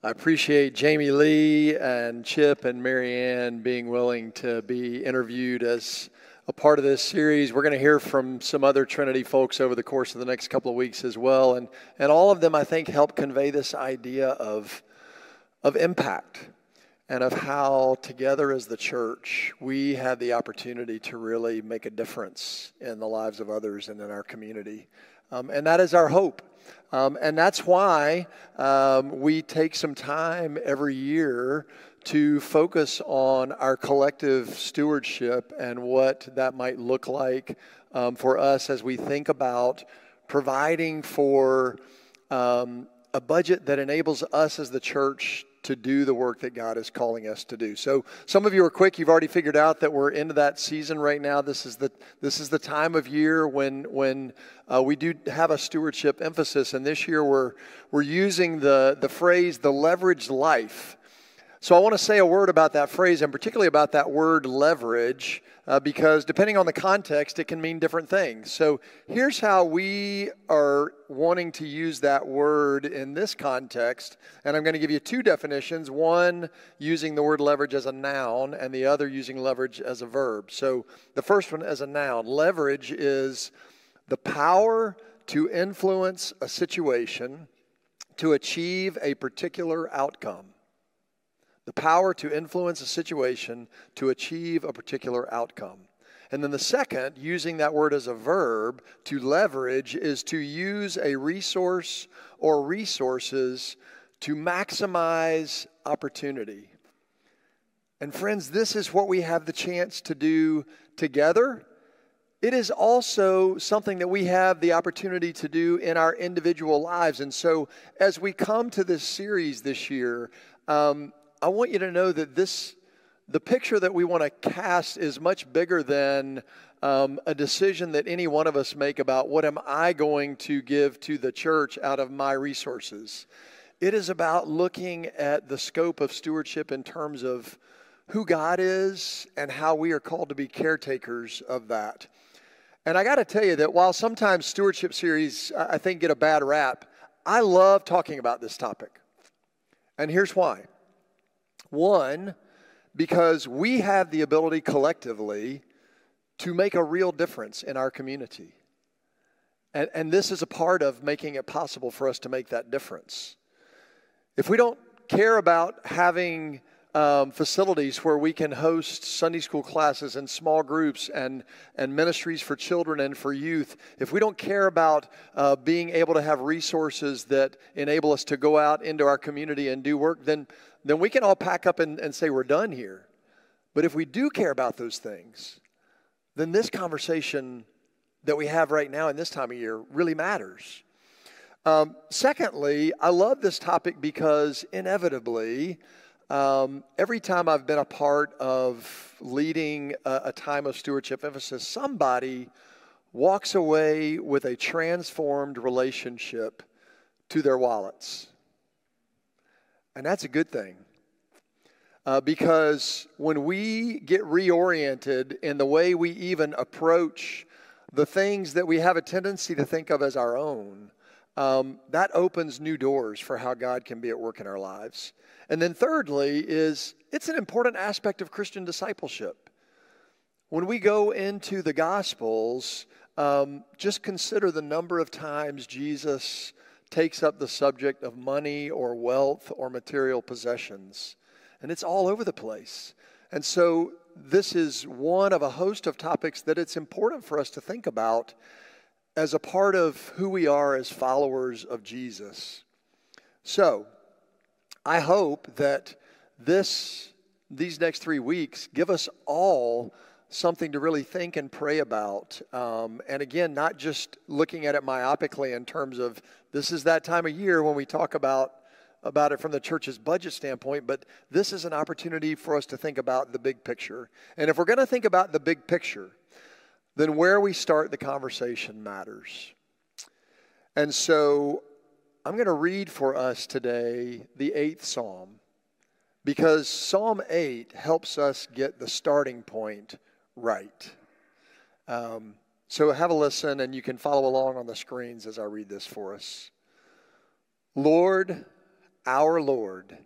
I appreciate Jamie Lee and Chip and Marianne being willing to be interviewed as a part of this series. We're going to hear from some other Trinity folks over the course of the next couple of weeks as well. And, and all of them, I think, help convey this idea of, of impact and of how together as the church we have the opportunity to really make a difference in the lives of others and in our community. Um, and that is our hope. Um, and that's why um, we take some time every year to focus on our collective stewardship and what that might look like um, for us as we think about providing for um, a budget that enables us as the church to do the work that God is calling us to do. So some of you are quick. You've already figured out that we're into that season right now. This is the this is the time of year when when uh, we do have a stewardship emphasis, and this year we're we're using the the phrase the leveraged life. So I want to say a word about that phrase, and particularly about that word leverage, uh, because depending on the context, it can mean different things. So here's how we are wanting to use that word in this context, and I'm going to give you two definitions one using the word leverage as a noun, and the other using leverage as a verb. So the first one as a noun leverage is the power to influence a situation to achieve a particular outcome the power to influence a situation to achieve a particular outcome. And then the second, using that word as a verb, to leverage, is to use a resource or resources to maximize opportunity. And friends, this is what we have the chance to do together. It is also something that we have the opportunity to do in our individual lives. And so, as we come to this series this year, um, I want you to know that this, the picture that we want to cast is much bigger than um, a decision that any one of us make about what am I going to give to the church out of my resources. It is about looking at the scope of stewardship in terms of who God is and how we are called to be caretakers of that. And I got to tell you that while sometimes stewardship series, I think, get a bad rap, I love talking about this topic. And here's why. One, because we have the ability collectively to make a real difference in our community. And, and this is a part of making it possible for us to make that difference. If we don't care about having um, facilities where we can host Sunday school classes and small groups and, and ministries for children and for youth, if we don't care about uh, being able to have resources that enable us to go out into our community and do work, then, then we can all pack up and, and say we're done here. But if we do care about those things, then this conversation that we have right now in this time of year really matters. Um, secondly, I love this topic because inevitably, um, every time I've been a part of leading a, a time of stewardship emphasis, somebody walks away with a transformed relationship to their wallets. And that's a good thing. Uh, because when we get reoriented in the way we even approach the things that we have a tendency to think of as our own, um, that opens new doors for how God can be at work in our lives. And then, thirdly, is it's an important aspect of Christian discipleship. When we go into the Gospels, um, just consider the number of times Jesus takes up the subject of money or wealth or material possessions. And it's all over the place. And so, this is one of a host of topics that it's important for us to think about as a part of who we are as followers of Jesus. So, I hope that this, these next three weeks give us all something to really think and pray about. Um, and again, not just looking at it myopically in terms of this is that time of year when we talk about about it from the church's budget standpoint, but this is an opportunity for us to think about the big picture. And if we're going to think about the big picture, then where we start the conversation matters. And so I'm going to read for us today the eighth psalm because Psalm 8 helps us get the starting point right. Um, so have a listen, and you can follow along on the screens as I read this for us. Lord, our Lord,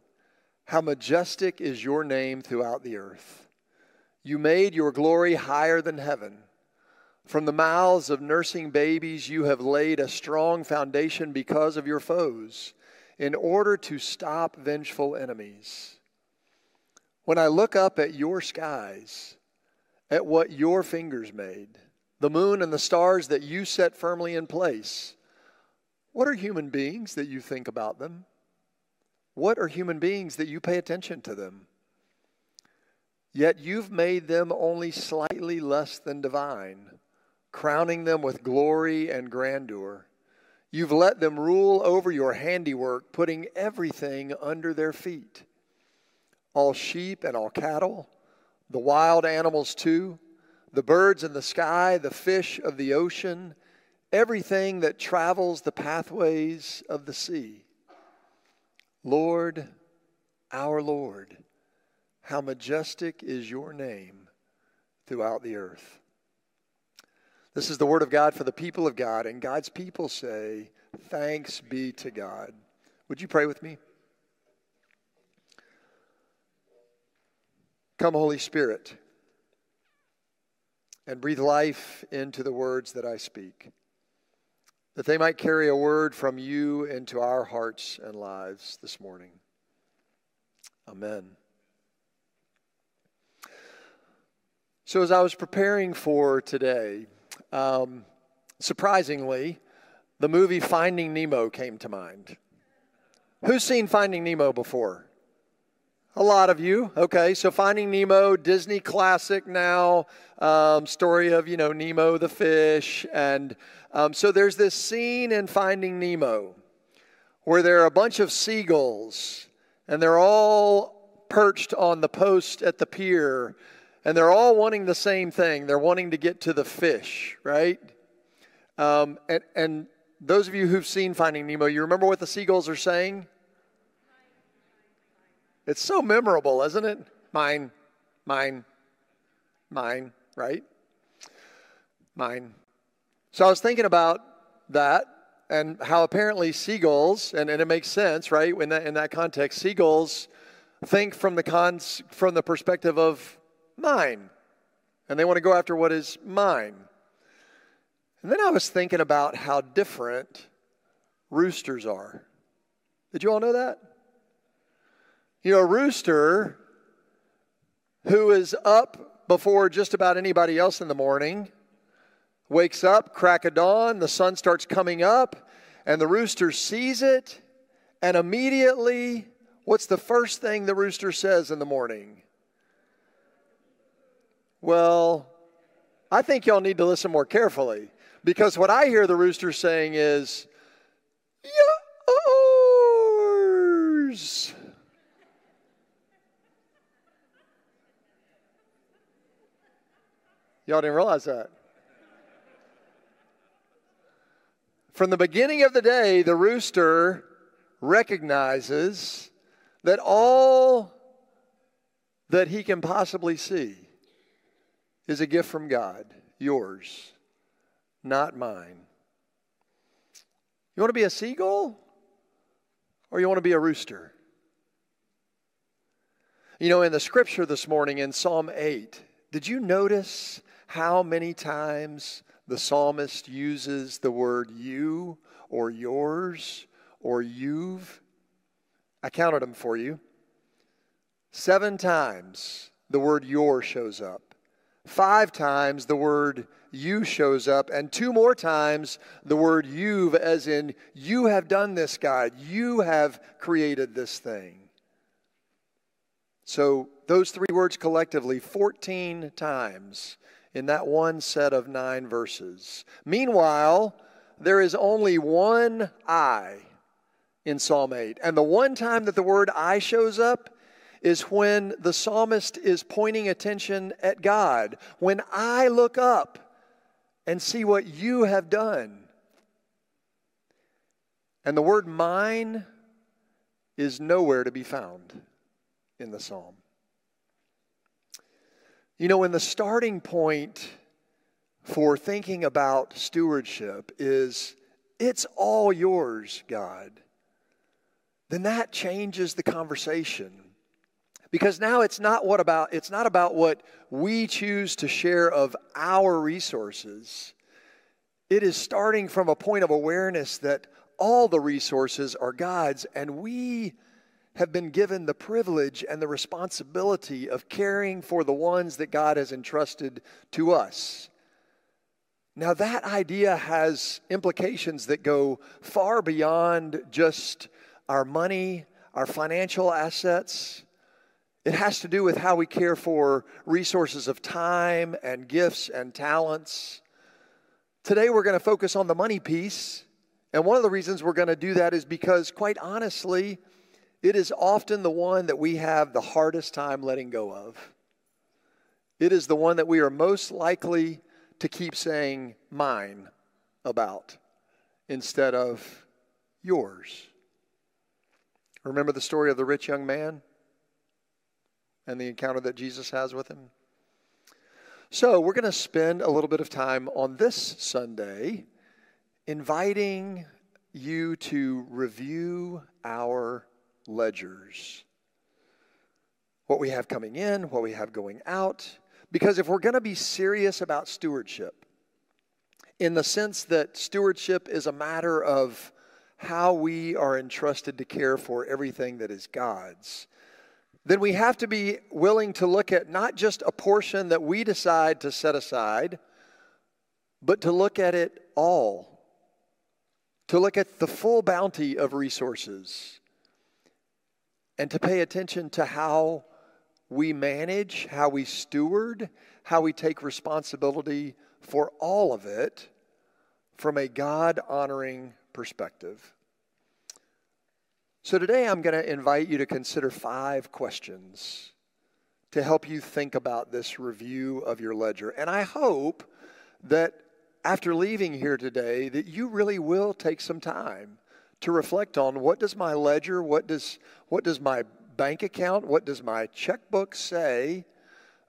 how majestic is your name throughout the earth. You made your glory higher than heaven. From the mouths of nursing babies, you have laid a strong foundation because of your foes, in order to stop vengeful enemies. When I look up at your skies, at what your fingers made, the moon and the stars that you set firmly in place, what are human beings that you think about them? What are human beings that you pay attention to them? Yet you've made them only slightly less than divine, crowning them with glory and grandeur. You've let them rule over your handiwork, putting everything under their feet all sheep and all cattle, the wild animals too, the birds in the sky, the fish of the ocean, everything that travels the pathways of the sea. Lord, our Lord, how majestic is your name throughout the earth. This is the word of God for the people of God, and God's people say, Thanks be to God. Would you pray with me? Come, Holy Spirit, and breathe life into the words that I speak that they might carry a word from you into our hearts and lives this morning. Amen. So, as I was preparing for today, um, surprisingly, the movie Finding Nemo came to mind. Who's seen Finding Nemo before? A lot of you. Okay, so Finding Nemo, Disney classic now, um, story of, you know, Nemo the fish. And um, so there's this scene in Finding Nemo where there are a bunch of seagulls and they're all perched on the post at the pier and they're all wanting the same thing. They're wanting to get to the fish, right? Um, and, and those of you who've seen Finding Nemo, you remember what the seagulls are saying? It's so memorable, isn't it? Mine, mine, mine, right? Mine. So I was thinking about that and how apparently seagulls, and, and it makes sense, right? In that, in that context, seagulls think from the, cons, from the perspective of mine, and they want to go after what is mine. And then I was thinking about how different roosters are. Did you all know that? You know, a rooster who is up before just about anybody else in the morning wakes up, crack of dawn, the sun starts coming up, and the rooster sees it, and immediately, what's the first thing the rooster says in the morning? Well, I think y'all need to listen more carefully because what I hear the rooster saying is, yours. Y'all didn't realize that. From the beginning of the day, the rooster recognizes that all that he can possibly see is a gift from God, yours, not mine. You want to be a seagull or you want to be a rooster? You know, in the scripture this morning in Psalm 8, did you notice how many times the psalmist uses the word you or yours or you've? I counted them for you. Seven times the word your shows up. Five times the word you shows up, and two more times the word you've, as in, you have done this, God. You have created this thing. So, those three words collectively, 14 times in that one set of nine verses. Meanwhile, there is only one I in Psalm 8. And the one time that the word I shows up is when the psalmist is pointing attention at God. When I look up and see what you have done. And the word mine is nowhere to be found in the psalm. You know, when the starting point for thinking about stewardship is it's all yours, God. then that changes the conversation. Because now it's not what about it's not about what we choose to share of our resources. It is starting from a point of awareness that all the resources are God's and we have been given the privilege and the responsibility of caring for the ones that God has entrusted to us. Now, that idea has implications that go far beyond just our money, our financial assets. It has to do with how we care for resources of time and gifts and talents. Today, we're going to focus on the money piece. And one of the reasons we're going to do that is because, quite honestly, it is often the one that we have the hardest time letting go of. It is the one that we are most likely to keep saying mine about instead of yours. Remember the story of the rich young man and the encounter that Jesus has with him? So, we're going to spend a little bit of time on this Sunday inviting you to review our ledgers. What we have coming in, what we have going out. Because if we're going to be serious about stewardship, in the sense that stewardship is a matter of how we are entrusted to care for everything that is God's, then we have to be willing to look at not just a portion that we decide to set aside, but to look at it all. To look at the full bounty of resources and to pay attention to how we manage, how we steward, how we take responsibility for all of it from a God honoring perspective. So today I'm going to invite you to consider five questions to help you think about this review of your ledger. And I hope that after leaving here today that you really will take some time to reflect on what does my ledger, what does, what does my bank account, what does my checkbook say,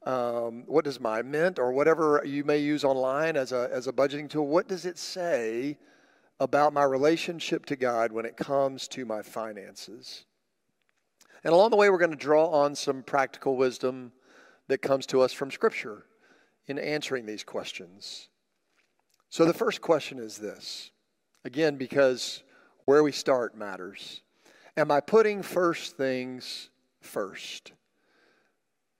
um, what does my mint or whatever you may use online as a, as a budgeting tool, what does it say about my relationship to God when it comes to my finances? And along the way, we're going to draw on some practical wisdom that comes to us from Scripture in answering these questions. So the first question is this again, because where we start matters. Am I putting first things first?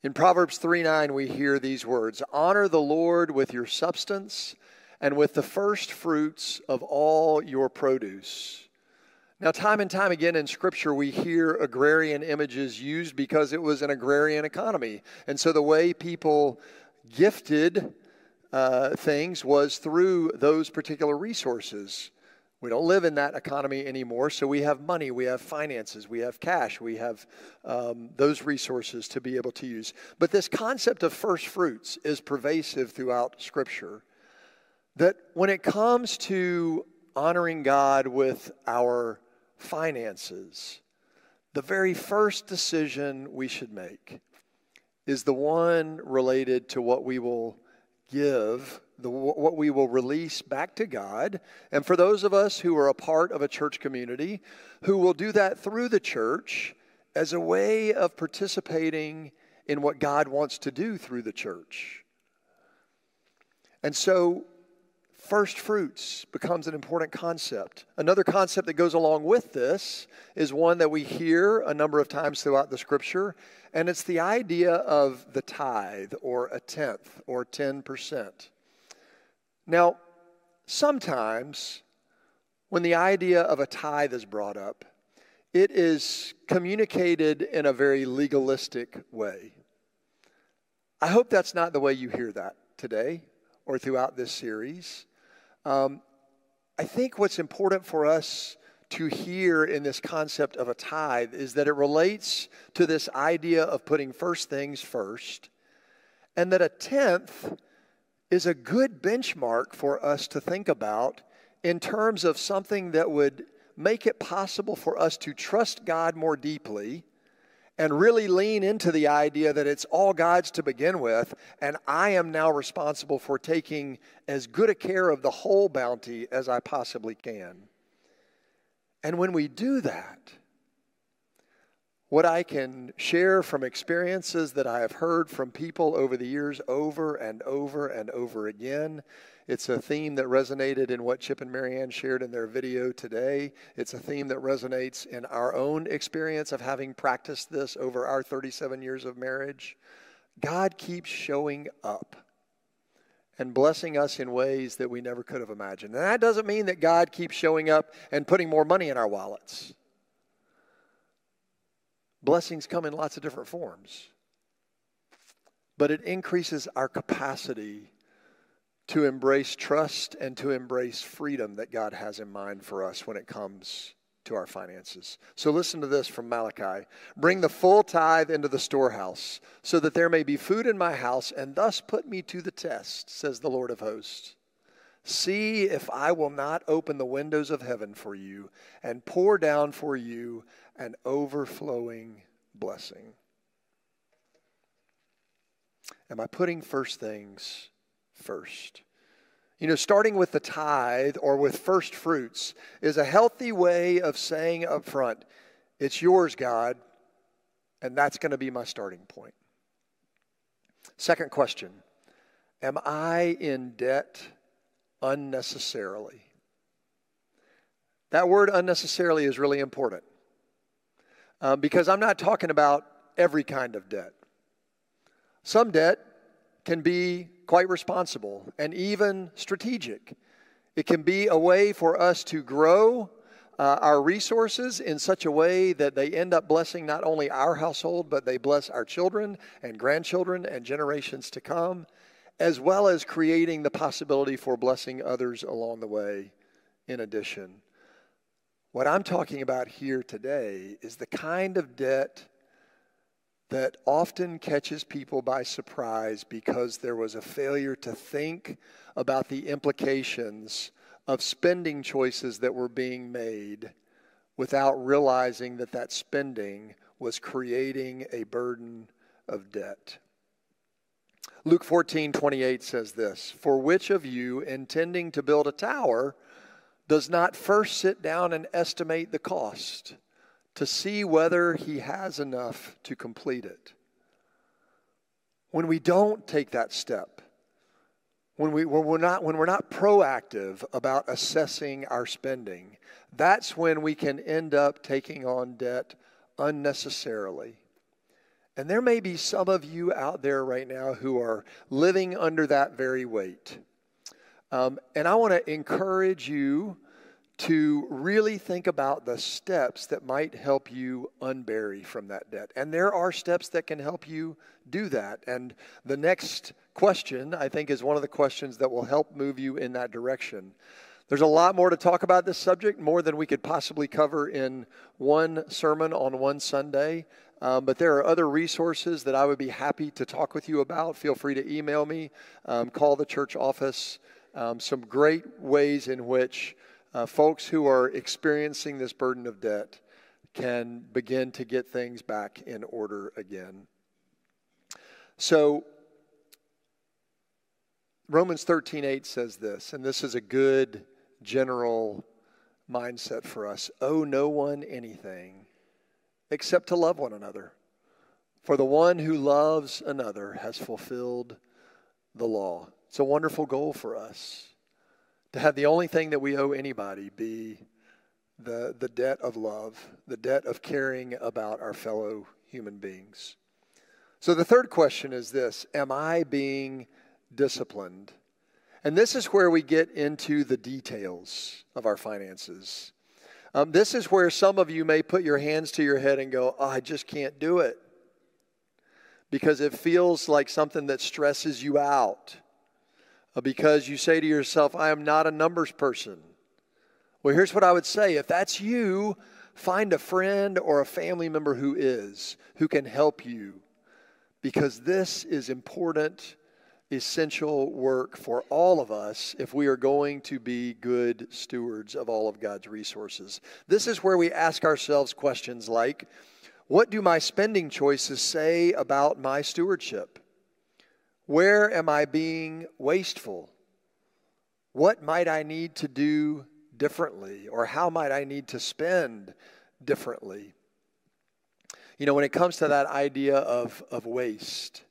In Proverbs 3 9, we hear these words Honor the Lord with your substance and with the first fruits of all your produce. Now, time and time again in Scripture, we hear agrarian images used because it was an agrarian economy. And so the way people gifted uh, things was through those particular resources. We don't live in that economy anymore, so we have money, we have finances, we have cash, we have um, those resources to be able to use. But this concept of first fruits is pervasive throughout Scripture. That when it comes to honoring God with our finances, the very first decision we should make is the one related to what we will give the, what we will release back to God. And for those of us who are a part of a church community, who will do that through the church as a way of participating in what God wants to do through the church. And so, first fruits becomes an important concept. Another concept that goes along with this is one that we hear a number of times throughout the scripture, and it's the idea of the tithe or a tenth or 10%. Now, sometimes when the idea of a tithe is brought up, it is communicated in a very legalistic way. I hope that's not the way you hear that today or throughout this series. Um, I think what's important for us to hear in this concept of a tithe is that it relates to this idea of putting first things first, and that a tenth is a good benchmark for us to think about in terms of something that would make it possible for us to trust God more deeply and really lean into the idea that it's all God's to begin with, and I am now responsible for taking as good a care of the whole bounty as I possibly can. And when we do that, what I can share from experiences that I have heard from people over the years over and over and over again. It's a theme that resonated in what Chip and Marianne shared in their video today. It's a theme that resonates in our own experience of having practiced this over our 37 years of marriage. God keeps showing up and blessing us in ways that we never could have imagined. And that doesn't mean that God keeps showing up and putting more money in our wallets. Blessings come in lots of different forms, but it increases our capacity to embrace trust and to embrace freedom that God has in mind for us when it comes to our finances. So listen to this from Malachi Bring the full tithe into the storehouse, so that there may be food in my house, and thus put me to the test, says the Lord of hosts. See if I will not open the windows of heaven for you and pour down for you an overflowing blessing. Am I putting first things first? You know, starting with the tithe or with first fruits is a healthy way of saying up front, It's yours, God, and that's going to be my starting point. Second question Am I in debt unnecessarily? That word unnecessarily is really important um, because I'm not talking about every kind of debt. Some debt can be quite responsible and even strategic. It can be a way for us to grow uh, our resources in such a way that they end up blessing not only our household, but they bless our children and grandchildren and generations to come, as well as creating the possibility for blessing others along the way in addition. What I'm talking about here today is the kind of debt that often catches people by surprise because there was a failure to think about the implications of spending choices that were being made without realizing that that spending was creating a burden of debt. Luke 14, 28 says this For which of you, intending to build a tower, does not first sit down and estimate the cost to see whether he has enough to complete it. When we don't take that step, when, we, when, we're not, when we're not proactive about assessing our spending, that's when we can end up taking on debt unnecessarily. And there may be some of you out there right now who are living under that very weight. Um, and I want to encourage you to really think about the steps that might help you unbury from that debt. And there are steps that can help you do that. And the next question, I think, is one of the questions that will help move you in that direction. There's a lot more to talk about this subject, more than we could possibly cover in one sermon on one Sunday. Um, but there are other resources that I would be happy to talk with you about. Feel free to email me, um, call the church office um, some great ways in which uh, folks who are experiencing this burden of debt can begin to get things back in order again. So, Romans 13:8 says this, and this is a good general mindset for us. Owe no one anything except to love one another. For the one who loves another has fulfilled the law. It's a wonderful goal for us to have the only thing that we owe anybody be the, the debt of love, the debt of caring about our fellow human beings. So the third question is this Am I being disciplined? And this is where we get into the details of our finances. Um, this is where some of you may put your hands to your head and go, oh, I just can't do it because it feels like something that stresses you out. Uh, because you say to yourself, I am not a numbers person. Well, here's what I would say if that's you, find a friend or a family member who is, who can help you. Because this is important, essential work for all of us if we are going to be good stewards of all of God's resources. This is where we ask ourselves questions like What do my spending choices say about my stewardship? Where am I being wasteful? What might I need to do differently? Or how might I need to spend differently? You know, when it comes to that idea of, of waste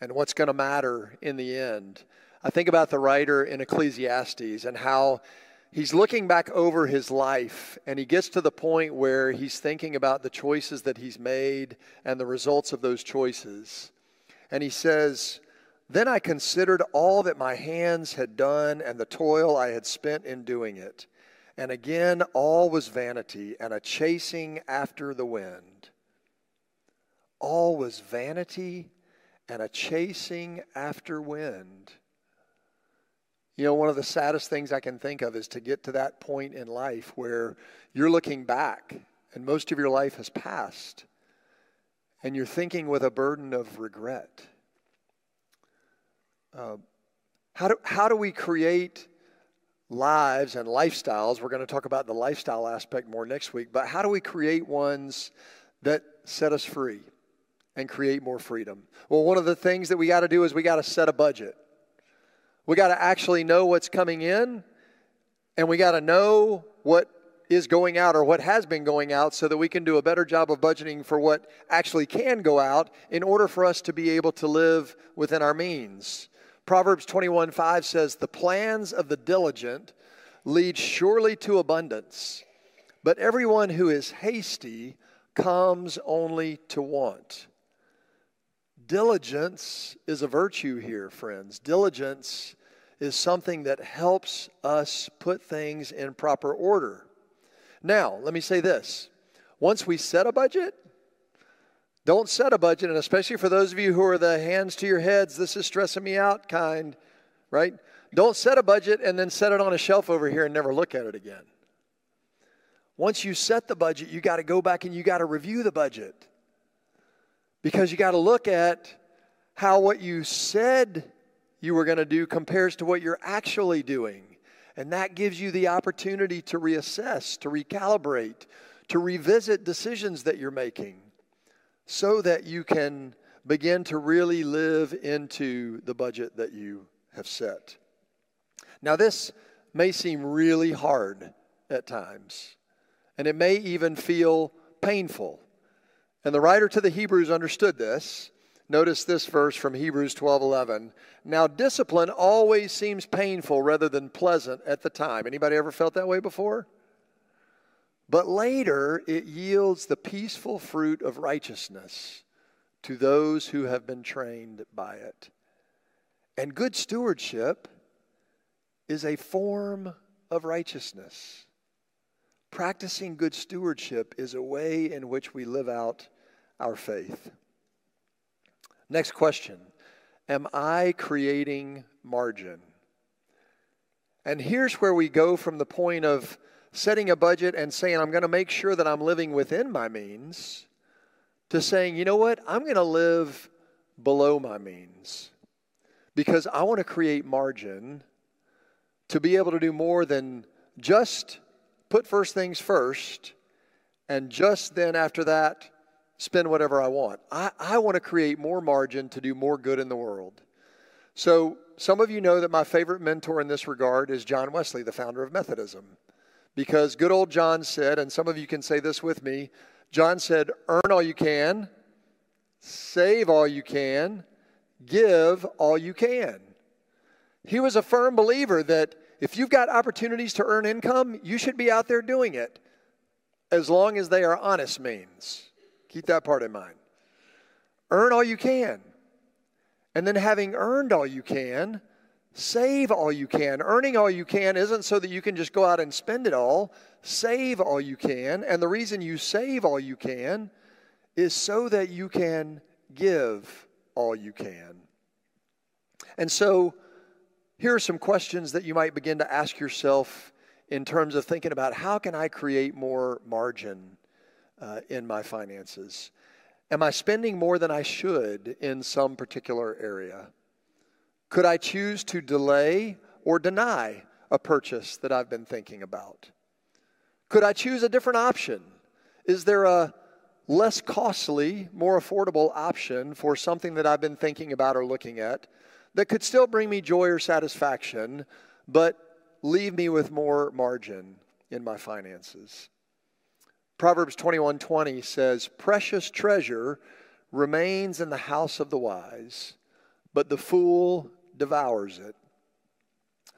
and what's going to matter in the end, I think about the writer in Ecclesiastes and how he's looking back over his life and he gets to the point where he's thinking about the choices that he's made and the results of those choices. And he says, Then I considered all that my hands had done and the toil I had spent in doing it. And again, all was vanity and a chasing after the wind. All was vanity and a chasing after wind. You know, one of the saddest things I can think of is to get to that point in life where you're looking back and most of your life has passed and you're thinking with a burden of regret. Uh, how, do, how do we create lives and lifestyles? We're going to talk about the lifestyle aspect more next week, but how do we create ones that set us free and create more freedom? Well, one of the things that we got to do is we got to set a budget. We got to actually know what's coming in, and we got to know what is going out or what has been going out so that we can do a better job of budgeting for what actually can go out in order for us to be able to live within our means. Proverbs 21 5 says, The plans of the diligent lead surely to abundance, but everyone who is hasty comes only to want. Diligence is a virtue here, friends. Diligence is something that helps us put things in proper order. Now, let me say this once we set a budget, don't set a budget, and especially for those of you who are the hands to your heads, this is stressing me out kind, right? Don't set a budget and then set it on a shelf over here and never look at it again. Once you set the budget, you got to go back and you got to review the budget. Because you got to look at how what you said you were going to do compares to what you're actually doing. And that gives you the opportunity to reassess, to recalibrate, to revisit decisions that you're making so that you can begin to really live into the budget that you have set. Now, this may seem really hard at times, and it may even feel painful. And the writer to the Hebrews understood this. Notice this verse from Hebrews 12:11. Now discipline always seems painful rather than pleasant at the time. Anybody ever felt that way before? But later it yields the peaceful fruit of righteousness to those who have been trained by it. And good stewardship is a form of righteousness. Practicing good stewardship is a way in which we live out our faith. Next question Am I creating margin? And here's where we go from the point of setting a budget and saying, I'm going to make sure that I'm living within my means, to saying, you know what, I'm going to live below my means because I want to create margin to be able to do more than just put first things first and just then after that spend whatever I want. I, I want to create more margin to do more good in the world. So, some of you know that my favorite mentor in this regard is John Wesley, the founder of Methodism. Because good old John said, and some of you can say this with me John said, earn all you can, save all you can, give all you can. He was a firm believer that if you've got opportunities to earn income, you should be out there doing it as long as they are honest means. Keep that part in mind. Earn all you can. And then, having earned all you can, save all you can. Earning all you can isn't so that you can just go out and spend it all. Save all you can. And the reason you save all you can is so that you can give all you can. And so, here are some questions that you might begin to ask yourself in terms of thinking about how can I create more margin uh, in my finances? Am I spending more than I should in some particular area? Could I choose to delay or deny a purchase that I've been thinking about? Could I choose a different option? Is there a less costly, more affordable option for something that I've been thinking about or looking at that could still bring me joy or satisfaction, but leave me with more margin in my finances? Proverbs 21:20 says, "Precious treasure remains in the house of the wise, but the fool devours it."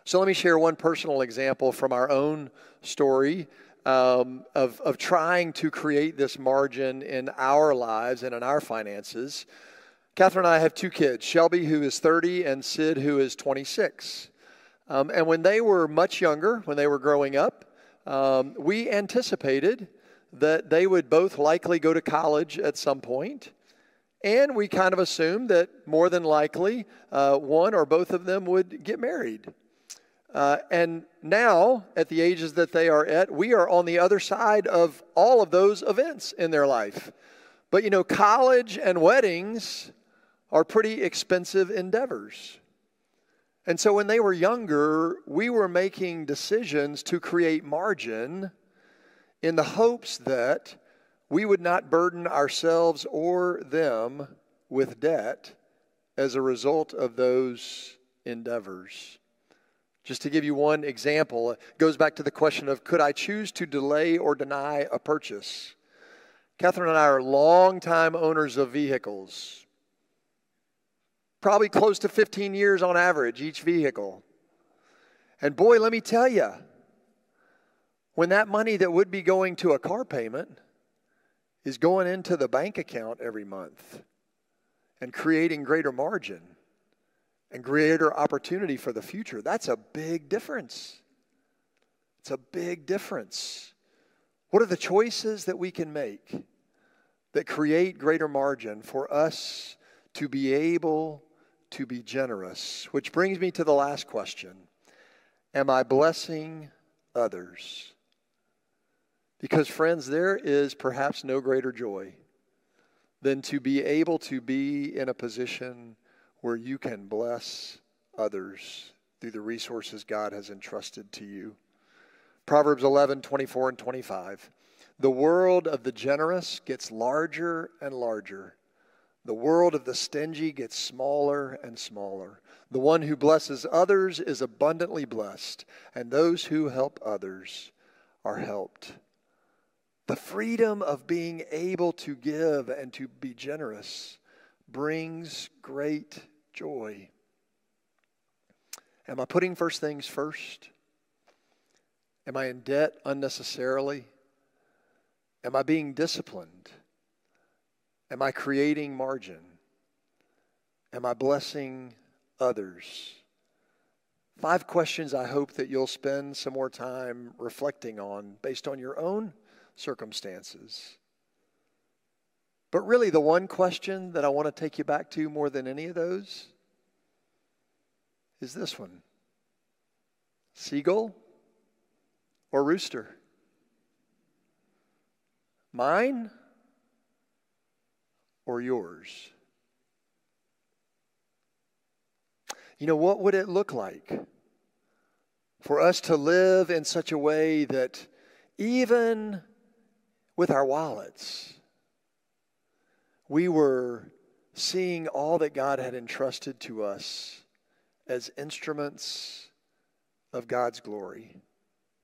So let me share one personal example from our own story um, of, of trying to create this margin in our lives and in our finances. Catherine and I have two kids Shelby, who is 30, and Sid, who is 26. Um, and when they were much younger, when they were growing up, um, we anticipated that they would both likely go to college at some point. And we kind of assumed that more than likely uh, one or both of them would get married. Uh, and now, at the ages that they are at, we are on the other side of all of those events in their life. But you know, college and weddings are pretty expensive endeavors. And so when they were younger, we were making decisions to create margin in the hopes that we would not burden ourselves or them with debt as a result of those endeavors. Just to give you one example, it goes back to the question of could I choose to delay or deny a purchase? Catherine and I are longtime owners of vehicles, probably close to 15 years on average each vehicle. And boy, let me tell you, when that money that would be going to a car payment is going into the bank account every month and creating greater margin and greater opportunity for the future. That's a big difference. It's a big difference. What are the choices that we can make that create greater margin for us to be able to be generous? Which brings me to the last question Am I blessing others? Because, friends, there is perhaps no greater joy than to be able to be in a position where you can bless others through the resources God has entrusted to you. Proverbs 11, 24, and 25. The world of the generous gets larger and larger. The world of the stingy gets smaller and smaller. The one who blesses others is abundantly blessed, and those who help others are helped. The freedom of being able to give and to be generous brings great joy? Am I putting first things first? Am I in debt unnecessarily? Am I being disciplined? Am I creating margin? Am I blessing others? Five questions I hope that you'll spend some more time reflecting on based on your own circumstances. But really, the one question that I want to take you back to more than any of those is this one Seagull or rooster? Mine or yours? You know, what would it look like for us to live in such a way that even with our wallets, we were seeing all that God had entrusted to us as instruments of God's glory,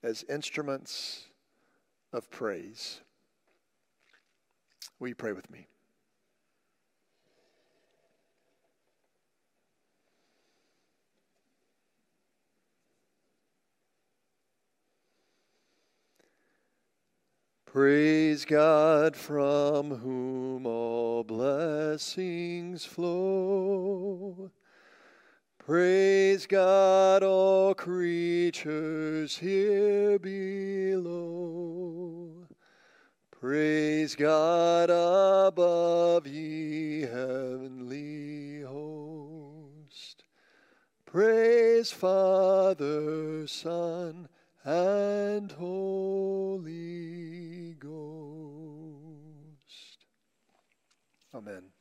as instruments of praise. Will you pray with me? Praise God from whom all blessings flow. Praise God, all creatures here below. Praise God above, ye heavenly host. Praise Father, Son, and Holy Ghost. Amen.